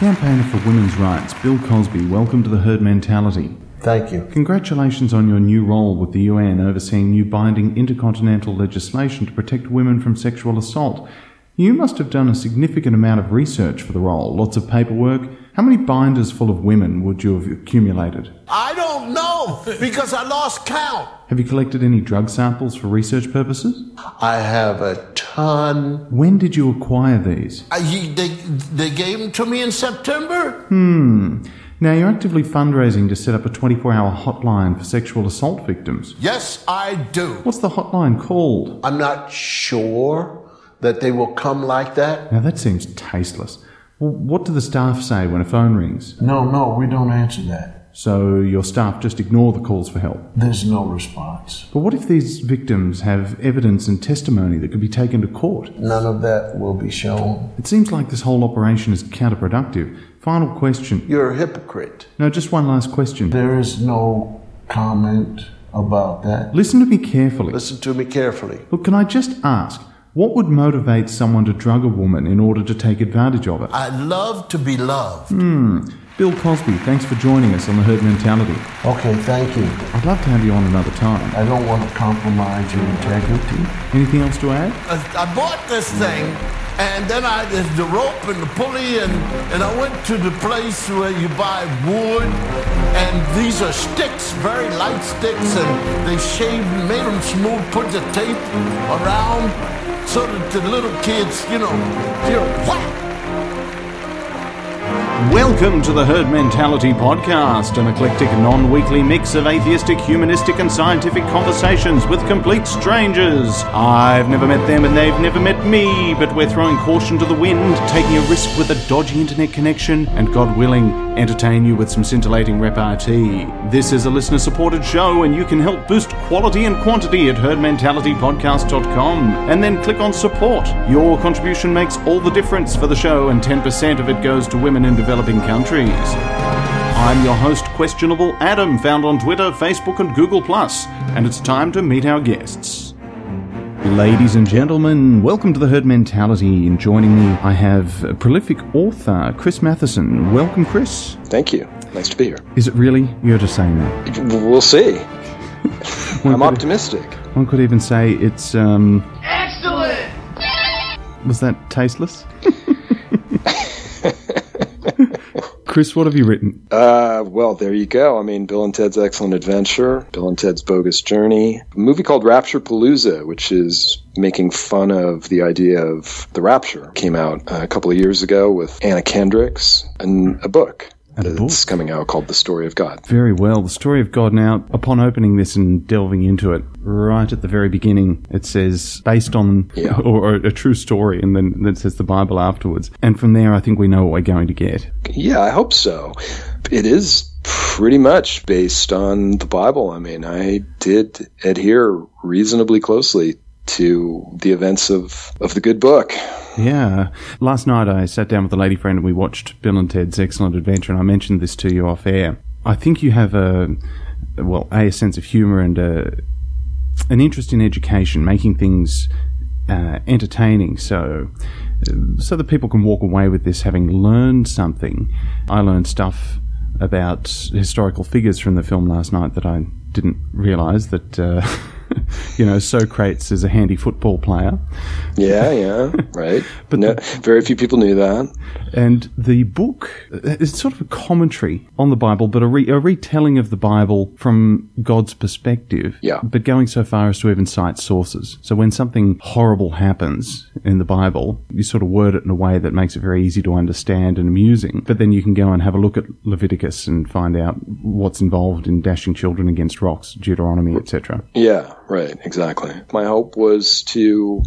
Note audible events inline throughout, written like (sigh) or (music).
Campaigner for Women's Rights, Bill Cosby, welcome to the herd mentality. Thank you. Congratulations on your new role with the UN overseeing new binding intercontinental legislation to protect women from sexual assault. You must have done a significant amount of research for the role, lots of paperwork. How many binders full of women would you have accumulated? I don't know because I lost count. Have you collected any drug samples for research purposes? I have a ton. When did you acquire these? I, they, they gave them to me in September. Hmm. Now, you're actively fundraising to set up a 24 hour hotline for sexual assault victims. Yes, I do. What's the hotline called? I'm not sure that they will come like that. Now, that seems tasteless. Well, what do the staff say when a phone rings? No, no, we don't answer that. So your staff just ignore the calls for help. There's no response. But what if these victims have evidence and testimony that could be taken to court? None of that will be shown. It seems like this whole operation is counterproductive. Final question. You're a hypocrite. No, just one last question. There is no comment about that. Listen to me carefully. Listen to me carefully. Look, can I just ask, what would motivate someone to drug a woman in order to take advantage of it? I love to be loved. Hmm. Bill Cosby, thanks for joining us on the herd mentality. Okay, thank you. I'd love to have you on another time. I don't want to compromise your integrity. Anything else to add? I, I bought this thing, and then I there's the rope and the pulley, and, and I went to the place where you buy wood, and these are sticks, very light sticks, and they shaved, made them smooth, put the tape around so that the little kids, you know, hear whack. Welcome to the Herd Mentality Podcast, an eclectic non weekly mix of atheistic, humanistic, and scientific conversations with complete strangers. I've never met them and they've never met me, but we're throwing caution to the wind, taking a risk with a dodgy internet connection, and God willing, entertain you with some scintillating repartee. This is a listener supported show, and you can help boost quality and quantity at herdmentalitypodcast.com and then click on support. Your contribution makes all the difference for the show, and 10% of it goes to women in developing countries. I'm your host, Questionable Adam, found on Twitter, Facebook, and Google, and it's time to meet our guests. Ladies and gentlemen, welcome to the Herd Mentality. And joining me, I have a prolific author, Chris Matheson. Welcome, Chris. Thank you. Nice to be here. Is it really? You're just saying that. We'll see. (laughs) I'm could- optimistic. One could even say it's, um. Excellent! Was that tasteless? (laughs) Chris, what have you written? Uh, well, there you go. I mean, Bill and Ted's Excellent Adventure, Bill and Ted's Bogus Journey, a movie called Rapture Palooza, which is making fun of the idea of the rapture. Came out uh, a couple of years ago with Anna Kendricks, and a book And a book. coming out called The Story of God. Very well. The story of God. Now, upon opening this and delving into it, right at the very beginning, it says based on Yeah. or, (laughs) or a true story, and then, then it says the Bible afterwards. And from there, I think we know what we're going to get. Yeah, I hope so. It is pretty much based on the Bible. I mean, I did adhere reasonably closely to the events of, of the good book. Yeah. Last night, I sat down with a lady friend and we watched Bill and Ted's Excellent Adventure, and I mentioned this to you off air. I think you have a well, a, a sense of humour and a, an interest in education, making things uh, entertaining. So, so that people can walk away with this having learned something. I learned stuff about historical figures from the film last night that I didn't realise that. Uh, (laughs) you know, Socrates is a handy football player. Yeah, yeah, right. (laughs) But no, very few people knew that. And the book is sort of a commentary on the Bible, but a, re- a retelling of the Bible from God's perspective. Yeah. But going so far as to even cite sources. So when something horrible happens in the Bible, you sort of word it in a way that makes it very easy to understand and amusing. But then you can go and have a look at Leviticus and find out what's involved in dashing children against rocks, Deuteronomy, etc. Yeah, right, exactly. My hope was to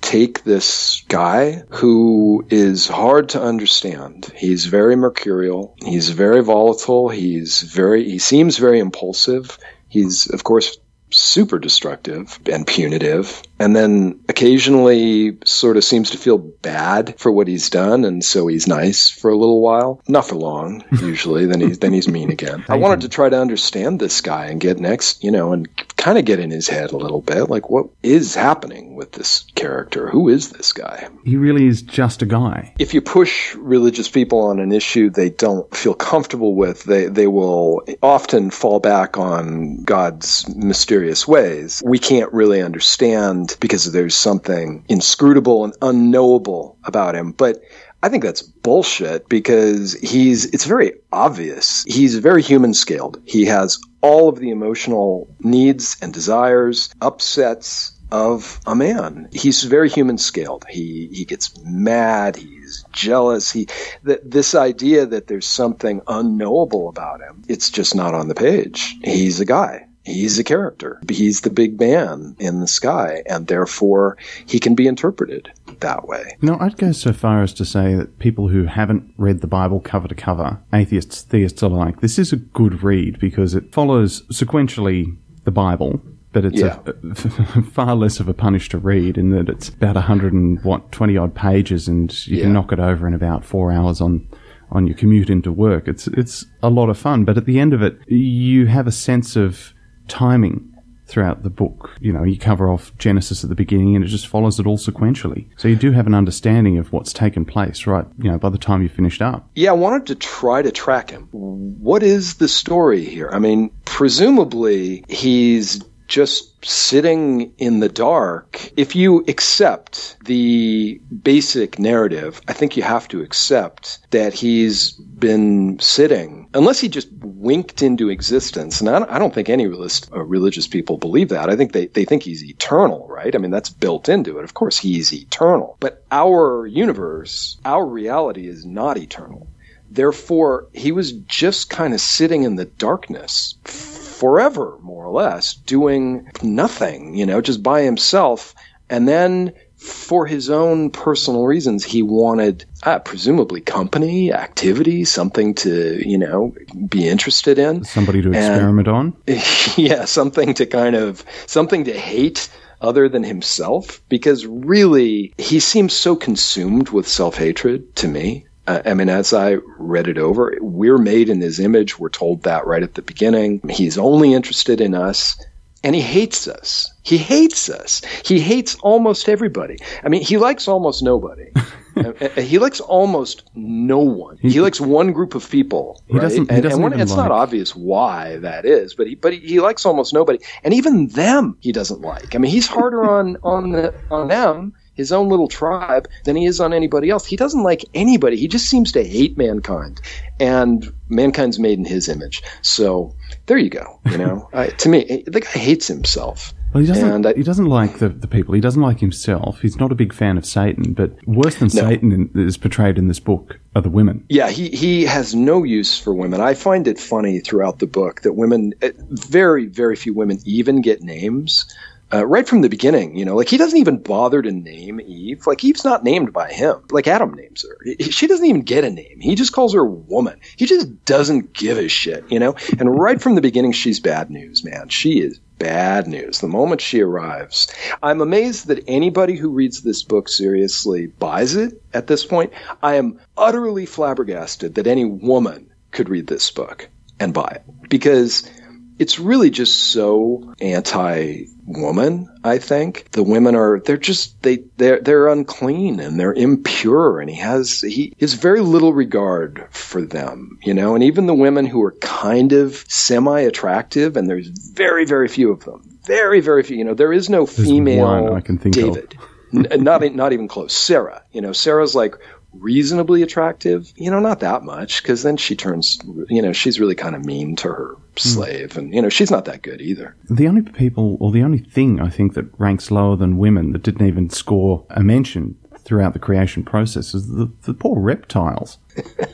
take this guy who is hard to understand. He's very mercurial. He's very volatile. He's very, he seems very impulsive. He's, of course, super destructive and punitive and then occasionally sort of seems to feel bad for what he's done, and so he's nice for a little while. Not for long, (laughs) usually. then he's then he's mean again. I wanted to try to understand this guy and get next, you know, and kind of get in his head a little bit. Like, what is happening with this character? Who is this guy? He really is just a guy. If you push religious people on an issue they don't feel comfortable with, they they will often fall back on God's mysterious ways. We can't really understand because there's something inscrutable and unknowable about him. But I think that's bullshit because he's, it's very obvious. He's very human scaled. He has all of the emotional needs and desires, upsets of a man. He's very human scaled. He, he gets mad. He's jealous. He, th- this idea that there's something unknowable about him, it's just not on the page. He's a guy he's a character. He's the big man in the sky, and therefore he can be interpreted that way. No, I'd go so far as to say that people who haven't read the Bible cover to cover, atheists, theists alike, this is a good read because it follows sequentially the Bible. But it's yeah. a, (laughs) a, far less of a punish to read in that it's about 100 and what, 20 odd pages and you yeah. can knock it over in about four hours on on your commute into work. It's it's a lot of fun, but at the end of it, you have a sense of timing throughout the book. You know, you cover off Genesis at the beginning and it just follows it all sequentially. So you do have an understanding of what's taken place, right? You know, by the time you finished up. Yeah, I wanted to try to track him. What is the story here? I mean, presumably he's just sitting in the dark. If you accept the basic narrative, I think you have to accept that he's been sitting, unless he just winked into existence. And I don't think any uh, religious people believe that. I think they, they think he's eternal, right? I mean, that's built into it. Of course, he's eternal. But our universe, our reality is not eternal. Therefore, he was just kind of sitting in the darkness forever, more or less, doing nothing, you know, just by himself. And then for his own personal reasons, he wanted uh, presumably company, activity, something to, you know, be interested in. Somebody to and, experiment on? (laughs) Yeah, something to kind of, something to hate other than himself because really he seems so consumed with self-hatred to me I mean, as I read it over, we're made in his image. We're told that right at the beginning. He's only interested in us and he hates us. He hates us. He hates almost everybody. I mean, he likes almost nobody. (laughs) Uh, uh, he likes almost no one. He, he likes one group of people, right? Doesn't, and, and when, it's like... not obvious why that is, but he but he, he, likes almost nobody, and even them he doesn't like. I mean, he's harder on on the, on them his own little tribe than he is on anybody else. He doesn't like anybody. He just seems to hate mankind, and mankind's made in his image. So there you go. You know, (laughs) to me, the guy hates himself. Well, he doesn't. I, he doesn't like the, the people. He doesn't like himself. He's not a big fan of Satan. But worse than no. Satan in, is portrayed in this book are the women. Yeah, he he has no use for women. I find it funny throughout the book that women, eh, very very few women even get names uh, right from the beginning, you know, like he doesn't even bother to name Eve. Like Eve's not named by him. Like Adam names her. She doesn't even get a name. He just calls her woman. He just doesn't give a shit, you know? And right from the beginning, she's bad news, man. She is bad news the moment she arrives. I'm amazed that anybody who reads this book seriously buys it at this point. I am utterly flabbergasted that any woman could read this book and buy it because it's really just so anti woman i think. The women are they're just they they're they're unclean and they're impure and he has he has very little regard for them you know? And even the women who are kind of semi attractive and there's very very few of them. Very very few you know there is no there's female I can think david. N- not not even close. Sarah you know? Sarah's like reasonably attractive, you know, not that much, because then she turns, you know, she's really kind of mean to her slave, mm. and you know, she's not that good either. The only people, or the only thing I think that ranks lower than women that didn't even score a mention throughout the creation process is the, the poor reptiles. (laughs)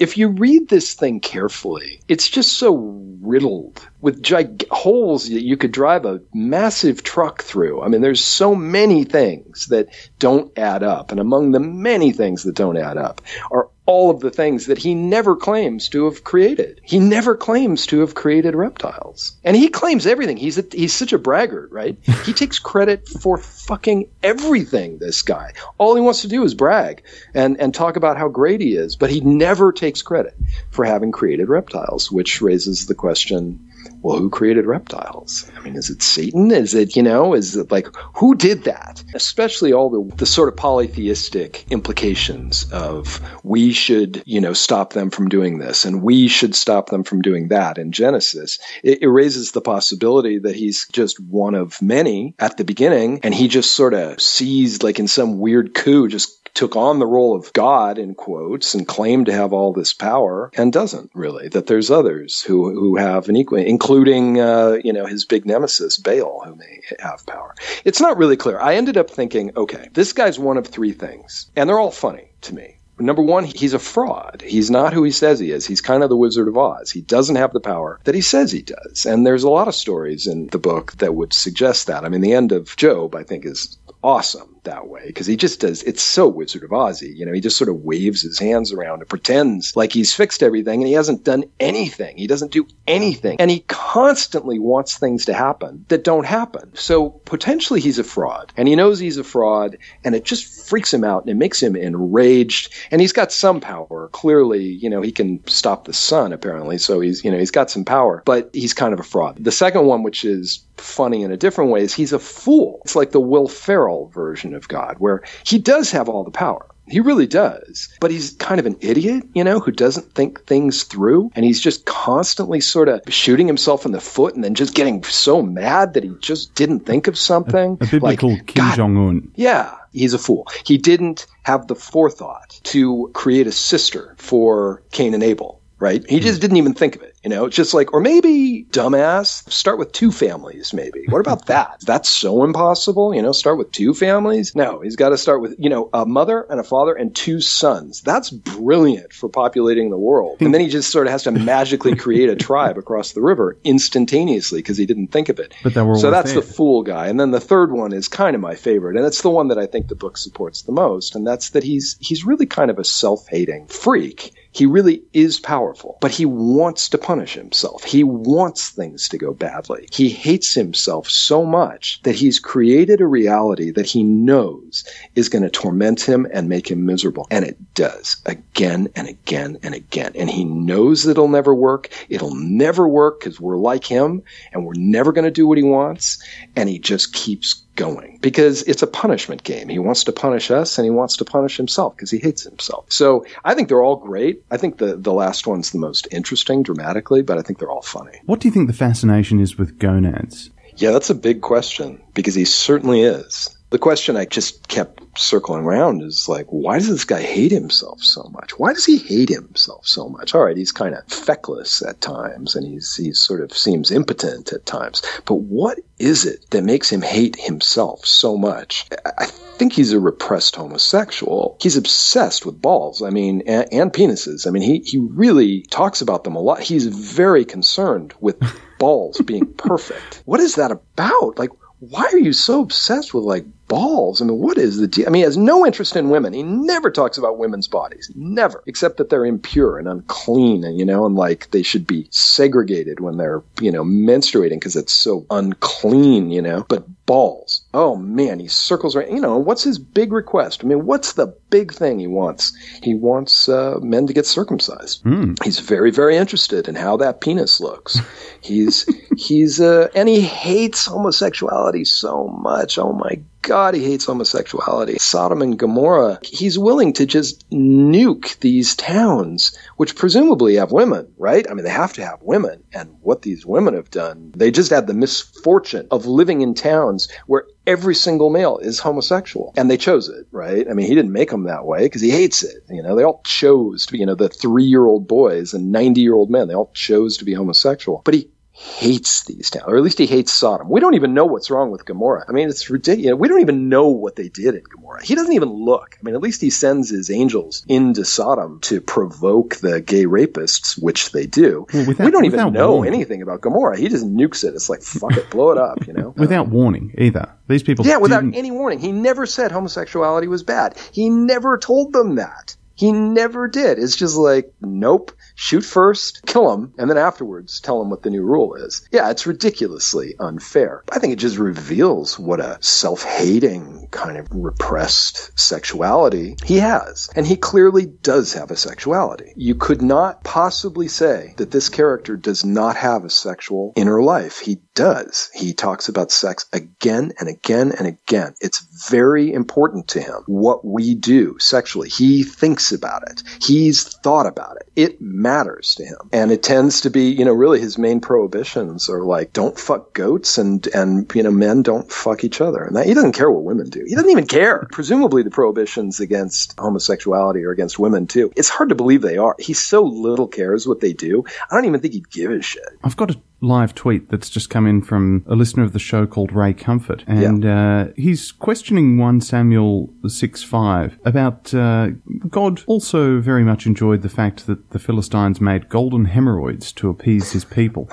if you read this thing carefully, it's just so riddled with gig- holes that you could drive a massive truck through. I mean, there's so many things that don't add up. And among the many things that don't add up are all of the things that he never claims to have created. He never claims to have created reptiles. And he claims everything. He's a, he's such a braggart, right? (laughs) he takes credit for fucking everything, this guy. All he wants to do is brag and, and talk about how great he is, but he never takes credit for having created reptiles, which raises the question well, who created reptiles? I mean, is it Satan? Is it, you know, is it like, who did that? Especially all the, the sort of polytheistic implications of we should, you know, stop them from doing this and we should stop them from doing that in Genesis. It, it raises the possibility that he's just one of many at the beginning and he just sort of sees like in some weird coup, just took on the role of God in quotes and claimed to have all this power and doesn't really. That there's others who who have an equal, including uh, you know his big nemesis Baal, who may have power. It's not really clear. I ended up thinking, okay, this guy's one of three things, and they're all funny to me. Number one, he's a fraud. He's not who he says he is. He's kind of the Wizard of Oz. He doesn't have the power that he says he does. And there's a lot of stories in the book that would suggest that. I mean, the end of Job, I think, is awesome that way because he just does it's so wizard of ozzy you know he just sort of waves his hands around and pretends like he's fixed everything and he hasn't done anything. He doesn't do anything. And he constantly wants things to happen that don't happen. So potentially he's a fraud. And he knows he's a fraud and it just freaks him out and it makes him enraged. And he's got some power. Clearly you know he can stop the sun apparently. So he's you know he's got some power but he's kind of a fraud. The second one which is funny in a different way is he's a fool. It's like the will ferrell version of God, where he does have all the power. He really does. But he's kind of an idiot, you know, who doesn't think things through. And he's just constantly sort of shooting himself in the foot and then just getting so mad that he just didn't think of something. A, a biblical like, Kim Jong un. Yeah, he's a fool. He didn't have the forethought to create a sister for Cain and Abel right? He just mm. didn't even think of it. You know, it's just like, or maybe dumbass, start with two families, maybe. What about (laughs) that? That's so impossible. You know, start with two families. No, he's got to start with, you know, a mother and a father and two sons. That's brilliant for populating the world. And then he just sort of has to magically (laughs) create a tribe across the river instantaneously because he didn't think of it. But were so that's the fool guy. And then the third one is kind of my favorite, and it's the one that I think the book supports the most, and that's that he's he's really kind of a self-hating freak he really is powerful, but he wants to punish himself. He wants things to go badly. He hates himself so much that he's created a reality that he knows is going to torment him and make him miserable. And it does again and again and again. And he knows it'll never work. It'll never work because we're like him and we're never going to do what he wants. And he just keeps going because it's a punishment game. He wants to punish us and he wants to punish himself because he hates himself. So I think they're all great. I think the, the last one's the most interesting dramatically, but I think they're all funny. What do you think the fascination is with gonads? Yeah, that's a big question because he certainly is. The question I just kept circling around is like, why does this guy hate himself so much? Why does he hate himself so much? All right, he's kind of feckless at times and he's, he sort of seems impotent at times. But what is it that makes him hate himself so much? I think he's a repressed homosexual. He's obsessed with balls. I mean, and, and penises. I mean, he, he really talks about them a lot. He's very concerned with (laughs) balls being perfect. What is that about? Like, why are you so obsessed with like balls? I mean, what is the deal? I mean, he has no interest in women. He never talks about women's bodies, never, except that they're impure and unclean, and you know, and like they should be segregated when they're you know menstruating because it's so unclean, you know. But balls, oh man, he circles around. You know, what's his big request? I mean, what's the big thing he wants? He wants uh, men to get circumcised. Mm. He's very, very interested in how that penis looks. He's (laughs) he's uh, and he hates homosexuality so much. Oh my God, he hates homosexuality. Sodom and Gomorrah. He's willing to just nuke these towns, which presumably have women, right? I mean, they have to have women. And what these women have done, they just had the misfortune of living in towns where every single male is homosexual. And they chose it, right? I mean, he didn't make them that way because he hates it. You know, they all chose to be, you know, the three year old boys and 90 year old men, they all chose to be homosexual. But he hates these towns, or at least he hates Sodom. We don't even know what's wrong with Gomorrah. I mean, it's ridiculous. We don't even know what they did in Gomorrah. He doesn't even look. I mean, at least he sends his angels into Sodom to provoke the gay rapists, which they do. Well, without- we don't even know warning. anything about Gomorrah. He just nukes it. It's like, fuck it, blow it up, you know? (laughs) Without warning either. These people Yeah, without didn't- any warning. He never said homosexuality was bad. He never told them that. He never did. It's just like, nope, shoot first, kill him, and then afterwards tell him what the new rule is. Yeah, it's ridiculously unfair. I think it just reveals what a self-hating kind of repressed sexuality he has. And he clearly does have a sexuality. You could not possibly say that this character does not have a sexual inner life. He does. He talks about sex again and again and again. It's very important to him what we do sexually. He thinks about it. He's thought about it. It matters to him. And it tends to be, you know, really his main prohibitions are like, don't fuck goats and, and, you know, men don't fuck each other. And that, he doesn't care what women do. He doesn't even care. Presumably the prohibitions against homosexuality are against women too. It's hard to believe they are. He so little cares what they do. I don't even think he'd give a shit. I've got a live tweet that's just come in from a listener of the show called Ray Comfort, and uh, he's questioning 1 Samuel 6 5 about uh, God also very much enjoyed the fact that the Philistines made golden hemorrhoids to appease his people.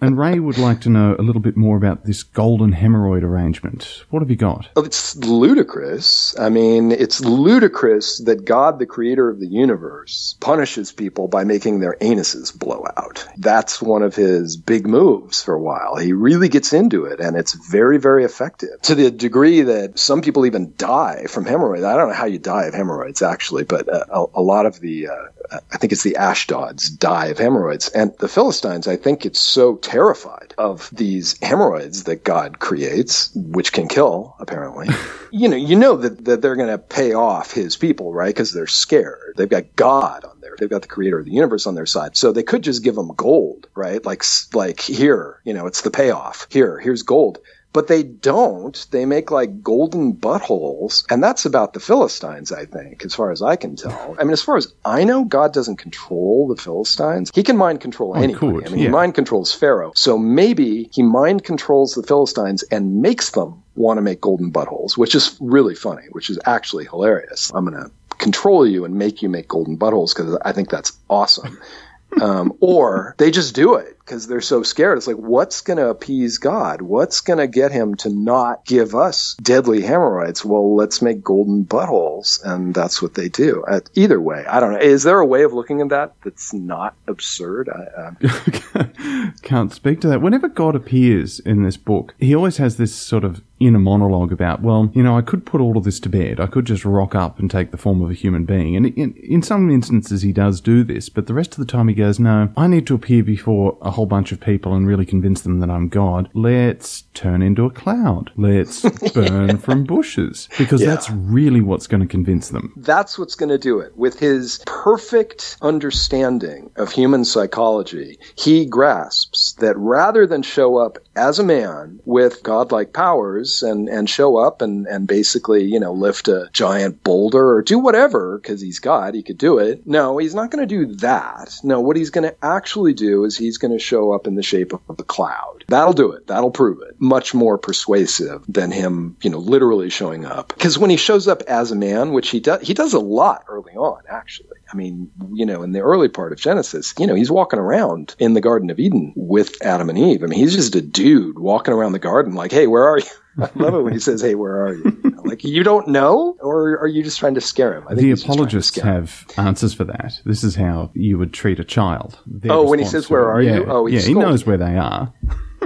And Ray would like to know a little bit more about this golden hemorrhoid arrangement. What have you got? Oh, It's ludicrous. I mean, it's ludicrous that God, the creator of the universe, punishes people by making their anuses blow out. That's one of his big moves for a while. He really gets into it, and it's very, very effective to the degree that some people even die from hemorrhoids. I don't know how you die of hemorrhoids, actually, but uh, a, a lot of the, uh, I think it's the Ashdods die of hemorrhoids. And the Philistines, I think it's so terrified of these hemorrhoids that God creates, which can kill, apparently. (laughs) you know, you know that, that they're going to pay off his people, right? Because they're scared. They've got God on their, they've got the creator of the universe on their side. So they could just give them gold, right? Like, like here, you know, it's the payoff. Here, here's gold. But they don't. They make like golden buttholes. And that's about the Philistines, I think, as far as I can tell. (laughs) I mean, as far as I know, God doesn't control the Philistines. He can mind control he anybody. could, I mean, yeah. he mind controls Pharaoh. So maybe he mind controls the Philistines and makes them want to make golden buttholes, which is really funny, which is actually hilarious. I'm going to control you and make you make golden buttholes because I think that's awesome. (laughs) um, or they just do it because they're so scared. It's like, what's going to appease God? What's going to get him to not give us deadly hemorrhoids? Well, let's make golden buttholes, and that's what they do. Uh, either way, I don't know. Is there a way of looking at that that's not absurd? I, um, (laughs) Can't speak to that. Whenever God appears in this book, he always has this sort of inner monologue about, well, you know, I could put all of this to bed. I could just rock up and take the form of a human being. And in, in some instances, he does do this, but the rest of the time he goes, no, I need to appear before a whole bunch of people and really convince them that I'm God. Let's turn into a cloud. Let's (laughs) burn from bushes. Because Yeah. that's really what's going to convince them. That's what's going to do it. With his perfect understanding of human psychology, he grasps that rather than show up as a man with godlike powers and, and show up and, and basically, you know, lift a giant boulder or do whatever, because he's God, he could do it. No, he's not going to do that. No, what he's going to actually do is he's going to show up in the shape of a cloud. That'll do it. That'll prove it. Much more persuasive than him, you know, literally showing up. Because when he shows up as a man, which he does, he does a lot early on, actually. I mean, you know, in the early part of Genesis, you know, he's walking around in the Garden of Eden with Adam and Eve. I mean, he's just a dude walking around the garden like, hey, where are you? I love it when he says, hey, where are you? You know, like, you don't know? Or are you just trying to scare him? I The he's just trying to apologists have answers for that. This is how you would treat a child. Their Oh, when he says, "Where are you?" Yeah, Oh, he yeah, he knows where they are.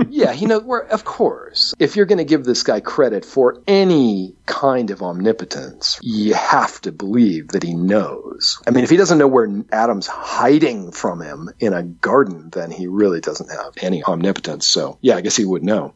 Yeah, he knows where. Of course, if you're going to give this guy credit for any kind of omnipotence, you have to believe that he knows. I mean, if he doesn't know where Adam's hiding from him in a garden, then he really doesn't have any omnipotence. So, yeah, I guess he would know.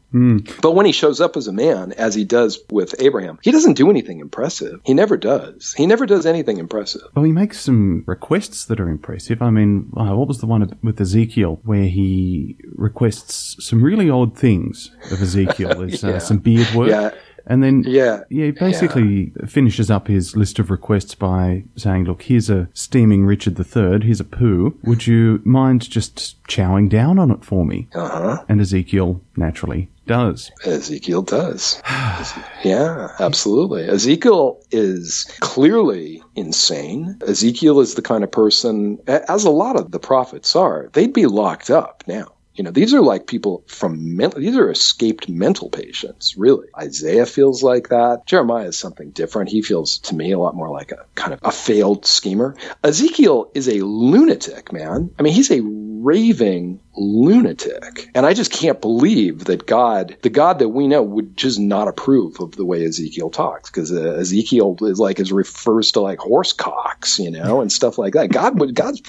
But when he shows up as a man, as he does with Abraham, he doesn't do anything impressive. He never does. He never does anything impressive. Well, he makes some requests that are impressive. I mean, uh, what was the one with Ezekiel where he requests some really odd things of Ezekiel? (laughs) There's Yeah. uh, some beard work. Yeah. And then, Yeah. yeah, he basically finishes up his list of requests by saying, look, here's a steaming Richard III, here's a poo. Would you mind just chowing down on it for me? Uh huh. And Ezekiel naturally does. Ezekiel does. (sighs) yeah, absolutely. Ezekiel is clearly insane. Ezekiel is the kind of person, as a lot of the prophets are, they'd be locked up now. You know, these are like people from mental, these are escaped mental patients, really. Isaiah feels like that. Jeremiah is something different. He feels to me a lot more like a kind of a failed schemer. Ezekiel is a lunatic, man. I mean, he's a raving lunatic. And I just can't believe that God, the God that we know, would just not approve of the way Ezekiel talks. Because uh, Ezekiel is like, is refers to like horse cocks, you know, and stuff like that. God would, God's,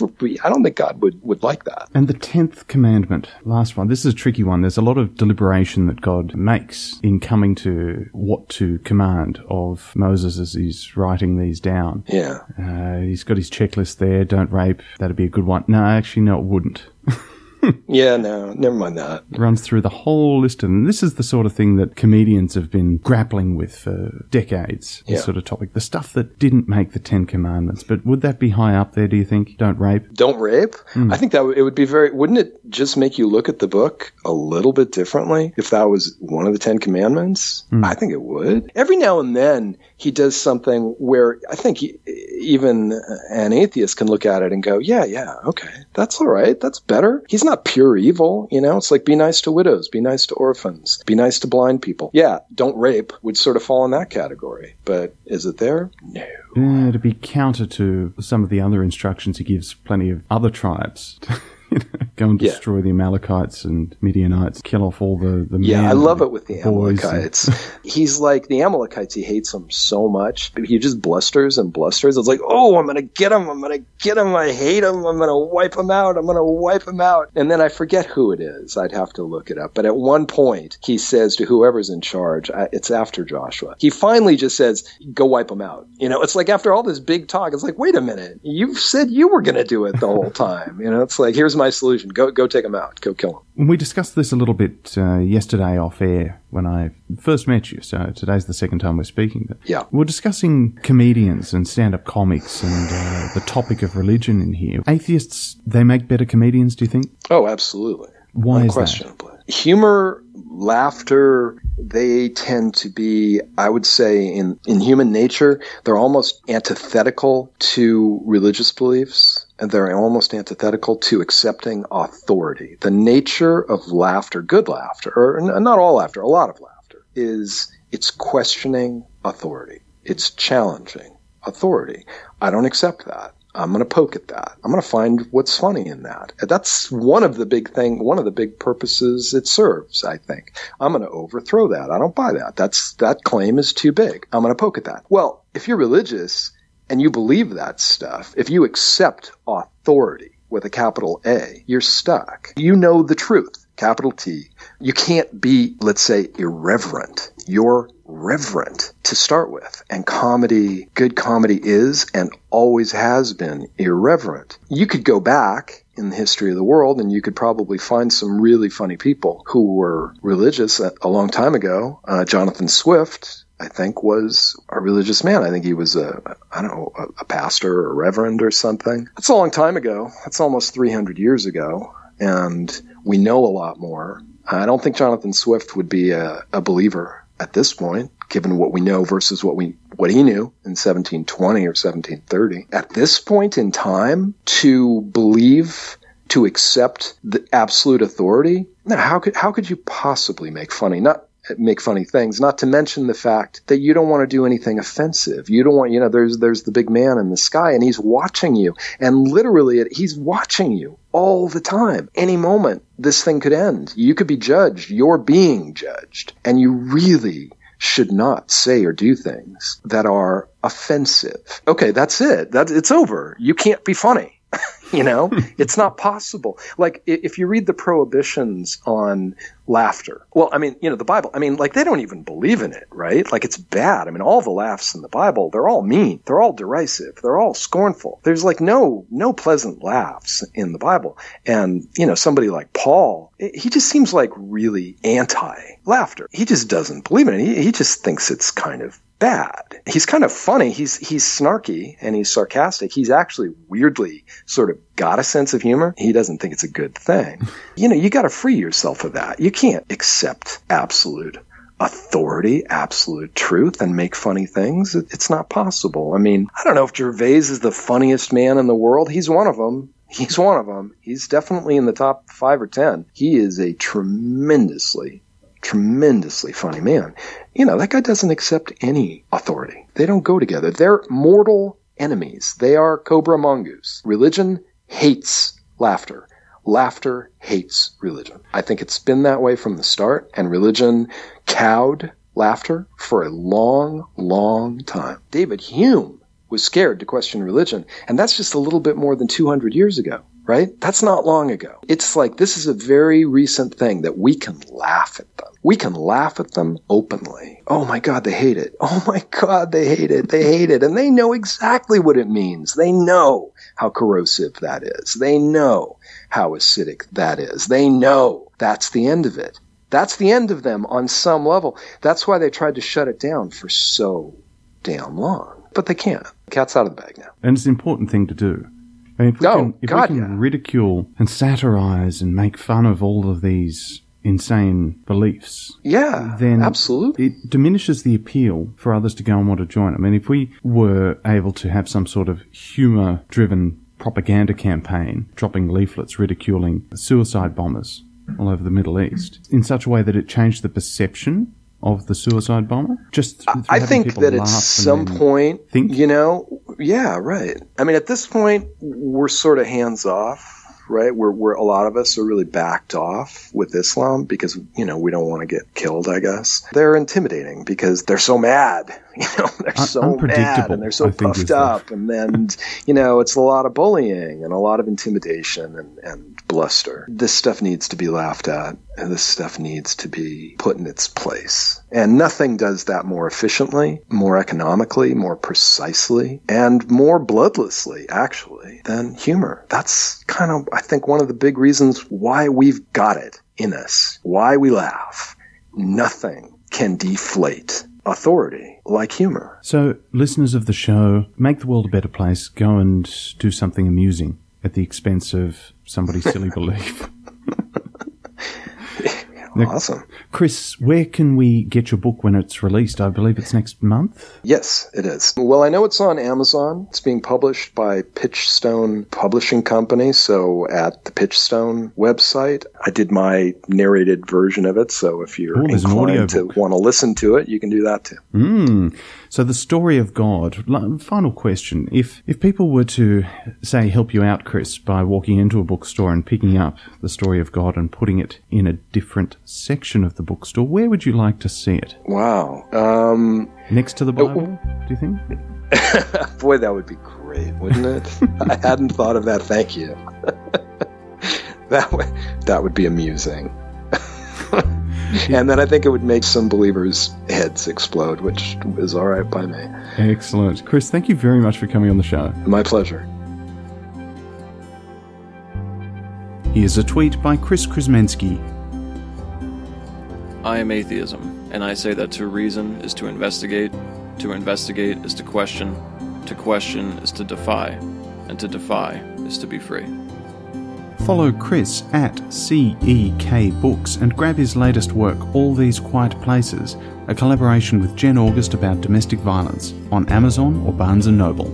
I don't think God would, would like that. And the tenth commandment, last one. This is a tricky one. There's a lot of deliberation that God makes in coming to what to command of Moses as he's writing these down. Yeah. Uh, he's got his checklist there. Don't rape. That'd be a good one. No, actually, no, it wouldn't. (laughs) Yeah, no, never mind that. runs through the whole list, and this is the sort of thing that comedians have been grappling with for decades. This Yeah. sort of topic, the stuff that didn't make the Ten Commandments, but would that be high up there? Do you think? Don't rape. Don't rape. Hmm. I think that it would be very. Wouldn't it just make you look at the book a little bit differently if that was one of the Ten Commandments? Hmm. I think it would. Every now and then he does something where I think he, even an atheist can look at it and go, "Yeah, yeah, okay, that's all right. That's better." He's not pure evil, you know. It's like be nice to widows, be nice to orphans, be nice to blind people. Yeah, don't rape would sort of fall in that category. But is it there? No. Yeah, to be counter to some of the other instructions he gives plenty of other tribes. (laughs) Go and Yeah. destroy the Amalekites and Midianites, kill off all the, the Yeah, I love it with the boys and- Amalekites. He's like the Amalekites. He hates them so much. He just blusters and blusters. It's like, oh, I'm gonna get him. I'm gonna get him. I hate him. I'm gonna wipe him out. I'm gonna wipe him out. And then I forget who it is. I'd have to look it up. But at one point, he says to whoever's in charge, it's after Joshua. He finally just says, "Go wipe him out." You know, it's like after all this big talk, it's like, wait a minute, you've said you were gonna do it the whole (laughs) time. You know, it's like, here's my solution. Go, go take them out. Go kill them. We discussed this a little bit uh, yesterday off air when I first met you. So today's the second time we're speaking. But Yeah. we're discussing comedians and stand-up comics and uh, the topic of religion in here. Atheists, they make better comedians. Do you think? Oh, absolutely. Why is that? Unquestionably. Humor, laughter, they tend to be, I would say, in, in human nature, they're almost antithetical to religious beliefs. And they're almost antithetical to accepting authority. The nature of laughter, good laughter, or not all laughter, a lot of laughter, is it's questioning authority. It's challenging authority. I don't accept that. I'm going to poke at that. I'm going to find what's funny in that. That's one of the big thing, one of the big purposes it serves, I think. I'm going to overthrow that. I don't buy that. That's, that claim is too big. I'm going to poke at that. Well, if you're religious and you believe that stuff, if you accept authority with a capital A, you're stuck. You know the truth, capital T. You can't be, let's say, irreverent. You're reverent to start with. And comedy, good comedy is and always has been irreverent. You could go back in the history of the world and you could probably find some really funny people who were religious a, a long time ago. Uh, Jonathan Swift, I think was a religious man. I think he was a, I don't know, a, a pastor or a reverend or something. That's a long time ago. That's almost 300 years ago. And we know a lot more. I don't think Jonathan Swift would be a, a believer at this point, given what we know versus what we, what he knew in 1720 or 1730. At this point in time, to believe to accept the absolute authority. Now, how could how could you possibly make funny? Not make funny things. Not to mention the fact that you don't want to do anything offensive. You don't want you know there's there's the big man in the sky and he's watching you and literally he's watching you all the time. Any moment this thing could end. You could be judged. You're being judged, and you really should not say or do things that are offensive. Okay, that's it. That it's over. You can't be funny. (laughs) you know, (laughs) it's not possible. Like if you read the prohibitions on laughter. Well, I mean, you know, the Bible, I mean, like they don't even believe in it, right? Like it's bad. I mean, all the laughs in the Bible, they're all mean. They're all derisive. They're all scornful. There's like no, no pleasant laughs in the Bible. And, you know, somebody like Paul, eh, he just seems like really anti laughter. He just doesn't believe in it. He, he just thinks it's kind of bad. He's kind of funny. He's he's snarky and he's sarcastic. He's actually weirdly sort of got a sense of humor. He doesn't think it's a good thing. (laughs) You know, you got to free yourself of that. You can't accept absolute authority, absolute truth, and make funny things. It's not possible. I mean, I don't know if Gervais is the funniest man in the world. He's one of them. He's one of them. He's definitely in the top five or ten. He is a tremendously tremendously funny man. You know, that guy doesn't accept any authority. They don't go together. They're mortal enemies. They are cobra mongoose. Religion hates laughter. Laughter hates religion. I think it's been that way from the start, and religion cowed laughter for a long, long time. David Hume was scared to question religion, and that's just a little bit more than 200 years ago right? That's not long ago. It's like this is a very recent thing that we can laugh at them. We can laugh at them openly. Oh my God, they hate it. Oh my God, they hate it. They hate it. And they know exactly what it means. They know how corrosive that is. They know how acidic that is. They know that's the end of it. That's the end of them on some level. That's why they tried to shut it down for so damn long. But they can't. The cat's out of the bag now. And it's an important thing to do. I mean, if we Oh, can, if God, we can yeah. ridicule and satirize and make fun of all of these insane beliefs, Yeah, then absolutely. it diminishes the appeal for others to go and want to join. I mean, if we were able to have some sort of humor driven propaganda campaign, dropping leaflets ridiculing suicide bombers all over the Middle East in such a way that it changed the perception of the suicide bomber, just I think that at some point, think. you know, yeah, right. I mean, at this point, we're sort of hands off, right? We're, we're a lot of us are really backed off with Islam because you know we don't want to get killed. I guess they're intimidating because they're so mad. (laughs) You know, they're Un- so mad and they're so I puffed up, and then (laughs) you know it's a lot of bullying and a lot of intimidation and, and bluster. This stuff needs to be laughed at, and this stuff needs to be put in its place. And nothing does that more efficiently, more economically, more precisely, and more bloodlessly, actually, than humor. That's kind of, I think, one of the big reasons why we've got it in us, why we laugh. Nothing can deflate authority like humor. So, listeners of the show, make the world a better place. Go and do something amusing at the expense of somebody's (laughs) silly belief. Awesome. Chris, where can we get your book when it's released? I believe it's next month. Yes, it is. Well, I know it's on Amazon. It's being published by Pitchstone Publishing Company. So at the Pitchstone website, I did my narrated version of it. So if you're Oh, an inclined to want to listen to it, you can do that too. Mm. So, the story of God. Final question: If if people were to say help you out, Chris, by walking into a bookstore and picking up the story of God and putting it in a different section of the bookstore, where would you like to see it? Wow. Um, Next to the Bible? Do you think? (laughs) boy, that would be great, wouldn't it? (laughs) I hadn't thought of that. Thank you. (laughs) that would that would be amusing. (laughs) and then I think it would make some believers' heads explode, which is all right by me. Excellent, Chris. Thank you very much for coming on the show. My pleasure. Here's a tweet by Chris Krzeminski. I am atheism, and I say that to reason is to investigate, to investigate is to question, to question is to defy, and to defy is to be free. Follow Chris at CEK Books and grab his latest work, All These Quiet Places, a collaboration with Jen August about domestic violence, on Amazon or Barnes & Noble.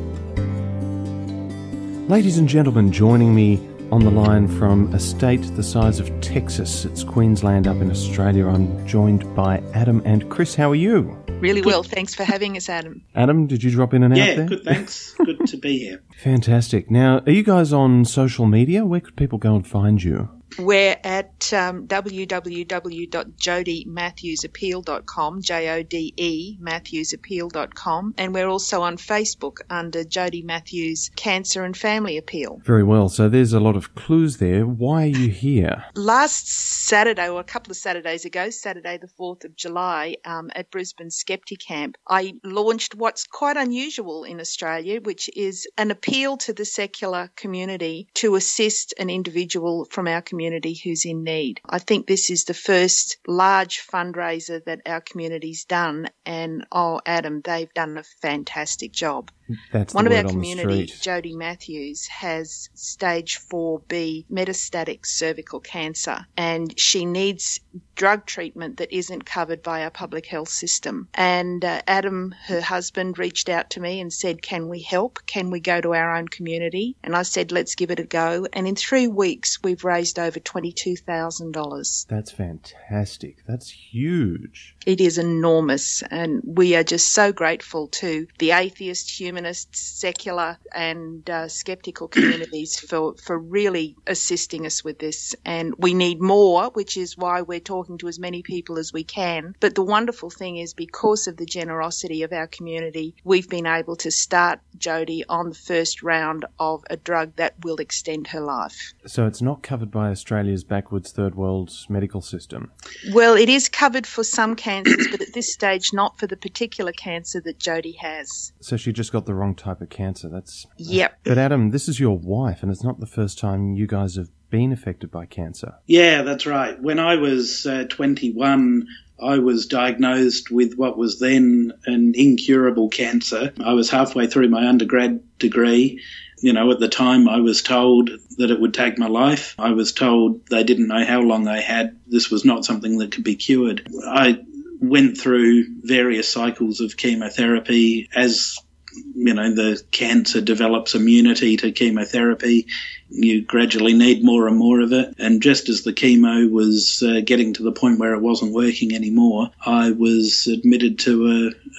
Ladies and gentlemen, joining me on the line from a state the size of Texas, it's Queensland up in Australia, I'm joined by Adam and Chris. How are you? Really well. Thanks for having us, Adam. Adam, did you drop in and out there? Yeah, good, thanks. good to be here. Fantastic. Now, are you guys on social media? Where could people go and find you? We're at um, www.jodematthewsappeal.com, J-O-D-E, matthewsappeal.com, and we're also on Facebook under Jodie Matthews Cancer and Family Appeal. Very well. So there's a lot of clues there. Why are you here? Last Saturday, or a couple of Saturdays ago, Saturday the 4th of July, um, at Brisbane SkeptiCamp, I launched what's quite unusual in Australia, which is an appeal to the secular community to assist an individual from our community who's in need. I think this is the first large fundraiser that our community's done, and oh, Adam, they've done a fantastic job. That's One of our community. Jodie Matthews, has stage 4B metastatic cervical cancer and she needs drug treatment that isn't covered by our public health system. And uh, Adam, her husband, reached out to me and said, Can we help? Can we go to our own community? And I said, Let's give it a go. And in three weeks, we've raised over $22,000. That's fantastic. That's huge. It is enormous, and we are just so grateful to the atheist, humanist, secular, and uh, skeptical communities for, for really assisting us with this. And we need more, which is why we're talking to as many people as we can. But the wonderful thing is, because of the generosity of our community, we've been able to start Jodie on the first round of a drug that will extend her life. So it's not covered by Australia's backwards third world medical system. Well, it is covered for some cancers, but at this stage, not for the particular cancer that Jodie has. So she just got the wrong type of cancer. That's Yep. But Adam, this is your wife, and it's not the first time you guys have been affected by cancer. Yeah, that's right. When I was uh, 21, I was diagnosed with what was then an incurable cancer. I was halfway through my undergrad degree. You know, at the time I was told that it would take my life. I was told they didn't know how long I had. This was not something that could be cured. I went through various cycles of chemotherapy as you know the cancer develops immunity to chemotherapy. You gradually need more and more of it. And just as the chemo was uh, getting to the point where it wasn't working anymore i was admitted to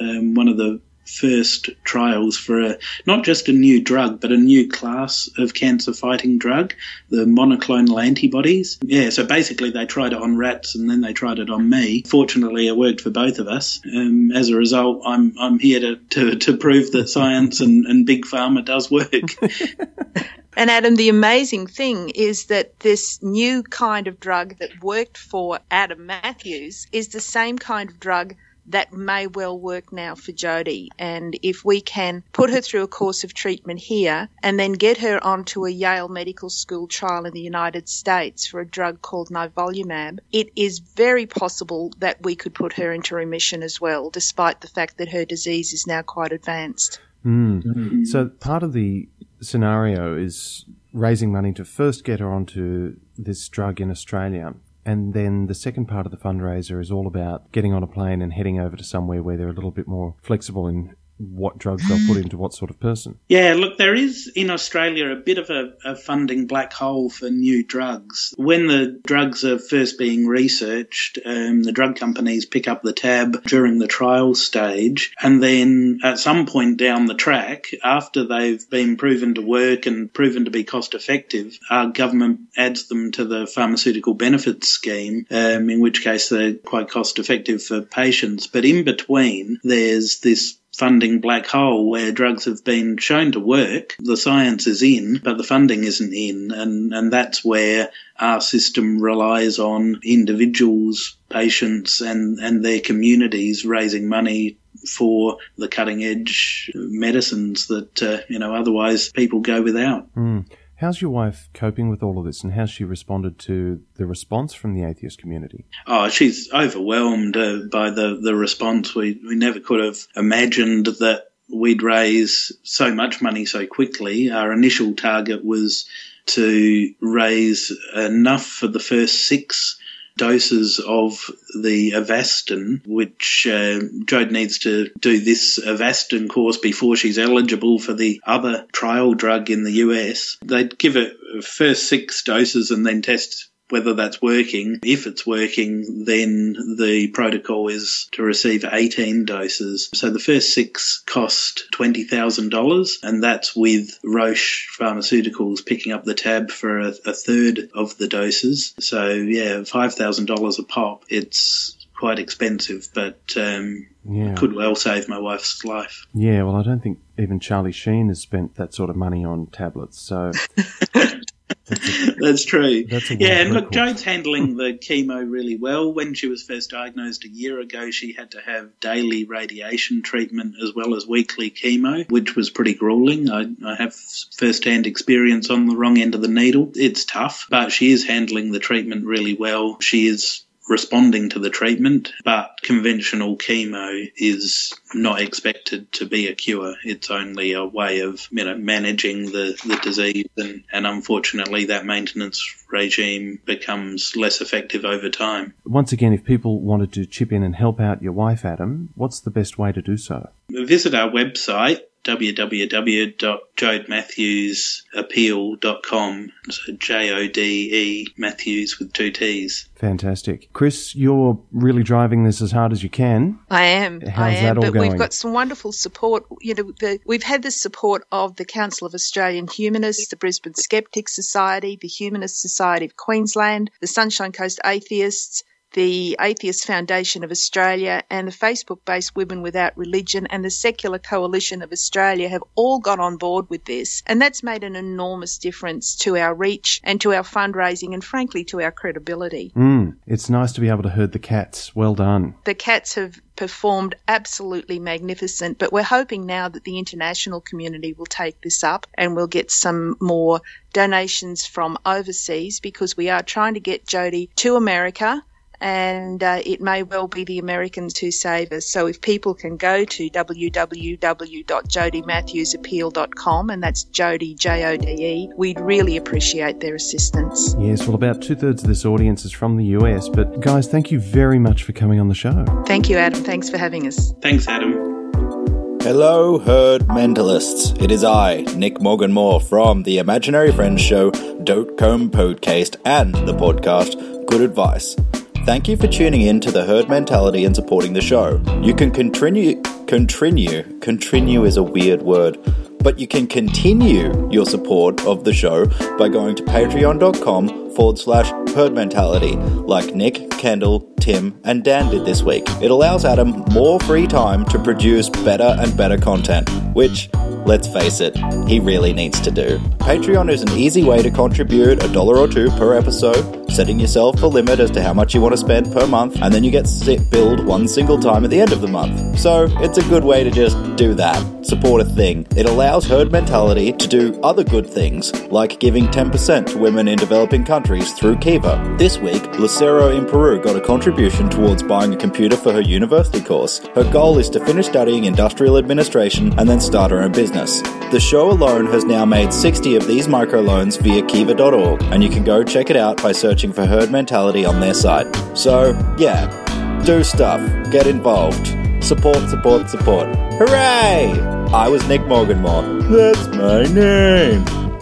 a um, one of the first trials for a not just a new drug but a new class of cancer fighting drug the monoclonal antibodies. Yeah so basically they tried it on rats and then they tried it on me. Fortunately it worked for both of us. Um, as a result i'm i'm here to to, to prove that science and, and big pharma does work. (laughs) (laughs) And Adam, the amazing thing is that this new kind of drug that worked for Adam Matthews is the same kind of drug that may well work now for Jode. And if we can put her through a course of treatment here and then get her onto a Yale Medical School trial in the United States for a drug called nivolumab, it is very possible that we could put her into remission as well, despite the fact that her disease is now quite advanced. Mm. So part of the scenario is raising money to first get her onto this drug in Australia. And then the second part of the fundraiser is all about getting on a plane and heading over to somewhere where they're a little bit more flexible in what drugs they'll put into what sort of person. (sighs) Yeah, look, there is in Australia a bit of a, a, funding black hole for new drugs. When the drugs are first being researched, um, the drug companies pick up the tab during the trial stage, and then at some point down the track, after they've been proven to work and proven to be cost effective, our government adds them to the pharmaceutical benefits scheme, um, in which case they're quite cost effective for patients. But in between, there's this funding black hole where drugs have been shown to work. The science is in, but the funding isn't in. And, and that's where our system relies on individuals, patients, and, and their communities raising money for the cutting edge medicines that, uh, you know, otherwise people go without. Mm. How's your wife coping with all of this, and how's she responded to the response from the atheist community? Oh, she's overwhelmed uh, by the, the response. We, we never could have imagined that we'd raise so much money so quickly. Our initial target was to raise enough for the first six doses of the Avastin, which uh, Jode needs to do this Avastin course before she's eligible for the other trial drug in the US. They'd give it first six doses and then test whether that's working. If it's working, then the protocol is to receive 18 doses. So the first six cost $20,000, and that's with Roche Pharmaceuticals picking up the tab for a, a third of the doses. So, yeah, $5,000 a pop. It's quite expensive, but um, Yeah. could well save my wife's life. Yeah, well, I don't think even Charlie Sheen has spent that sort of money on tablets. So (laughs) (laughs) That's true. That's yeah, and look. Joan's handling the chemo really well. When she was first diagnosed a year ago, she had to have daily radiation treatment as well as weekly chemo, which was pretty grueling. I, I have first-hand experience on the wrong end of the needle. It's tough, but she is handling the treatment really well. She is responding to the treatment, but conventional chemo is not expected to be a cure. It's only a way of, you know, managing the, the disease and, and unfortunately that maintenance regime becomes less effective over time. once again, if people wanted to chip in and help out your wife, Adam, what's the best way to do so? Visit our website www.jodematthewsappeal.com so J-O-D-E Matthews with two T's. Fantastic. Chris, you're really driving this as hard as you can. I am. How's I that am. all But going? we've got some wonderful support. You know, the, we've had the support of the Council of Australian Humanists, the Brisbane Skeptics Society, the Humanist Society of Queensland, the Sunshine Coast Atheists, the Atheist Foundation of Australia, and the Facebook based Women Without Religion and the Secular Coalition of Australia have all got on board with this. And that's made an enormous difference to our reach and to our fundraising and, frankly, to our credibility. Mm, it's nice to be able to herd the cats. Well done. the cats have performed absolutely magnificent, but we're hoping now that the international community will take this up and we'll get some more donations from overseas because we are trying to get Jode to America. And uh, it may well be the Americans who save us. So if people can go to www.jodematthewsappeal.com, and that's Jode, J O D E, we'd really appreciate their assistance. Yes, well, about two thirds of this audience is from the US. But guys, thank you very much for coming on the show. Thank you, Adam. Thanks for having us. Thanks, Adam. Hello, herd mentalists. It is I, Nick Morgan Moore from the Imaginary Friends show, Dote Comb Podcast, and the podcast Good Advice. Thank you for tuning in to the herd mentality and supporting the show. You can continue, continue, continue is a weird word, but you can continue your support of the show by going to patreon.com forward slash herd mentality, like Nick, Kendall, Tim, and Dan did this week. It allows Adam more free time to produce better and better content, which, let's face it, he really needs to do. Patreon is an easy way to contribute a dollar or two per episode, setting yourself a limit as to how much you want to spend per month, and then you get billed one single time at the end of the month. So it's a good way to just do that, support a thing. It allows herd mentality to do other good things, like giving 10% to women in developing countries through Kiva. This week, Lucero in Peru got a contribution towards buying a computer for her university course. Her goal is to finish studying industrial administration and then start her own business. The show alone has now made 60 of these microloans via kiva.org, and you can go check it out by searching for herd mentality on their site. So, yeah, do stuff, get involved, support, support, support. Hooray! I was Nick Morganmore. That's my name.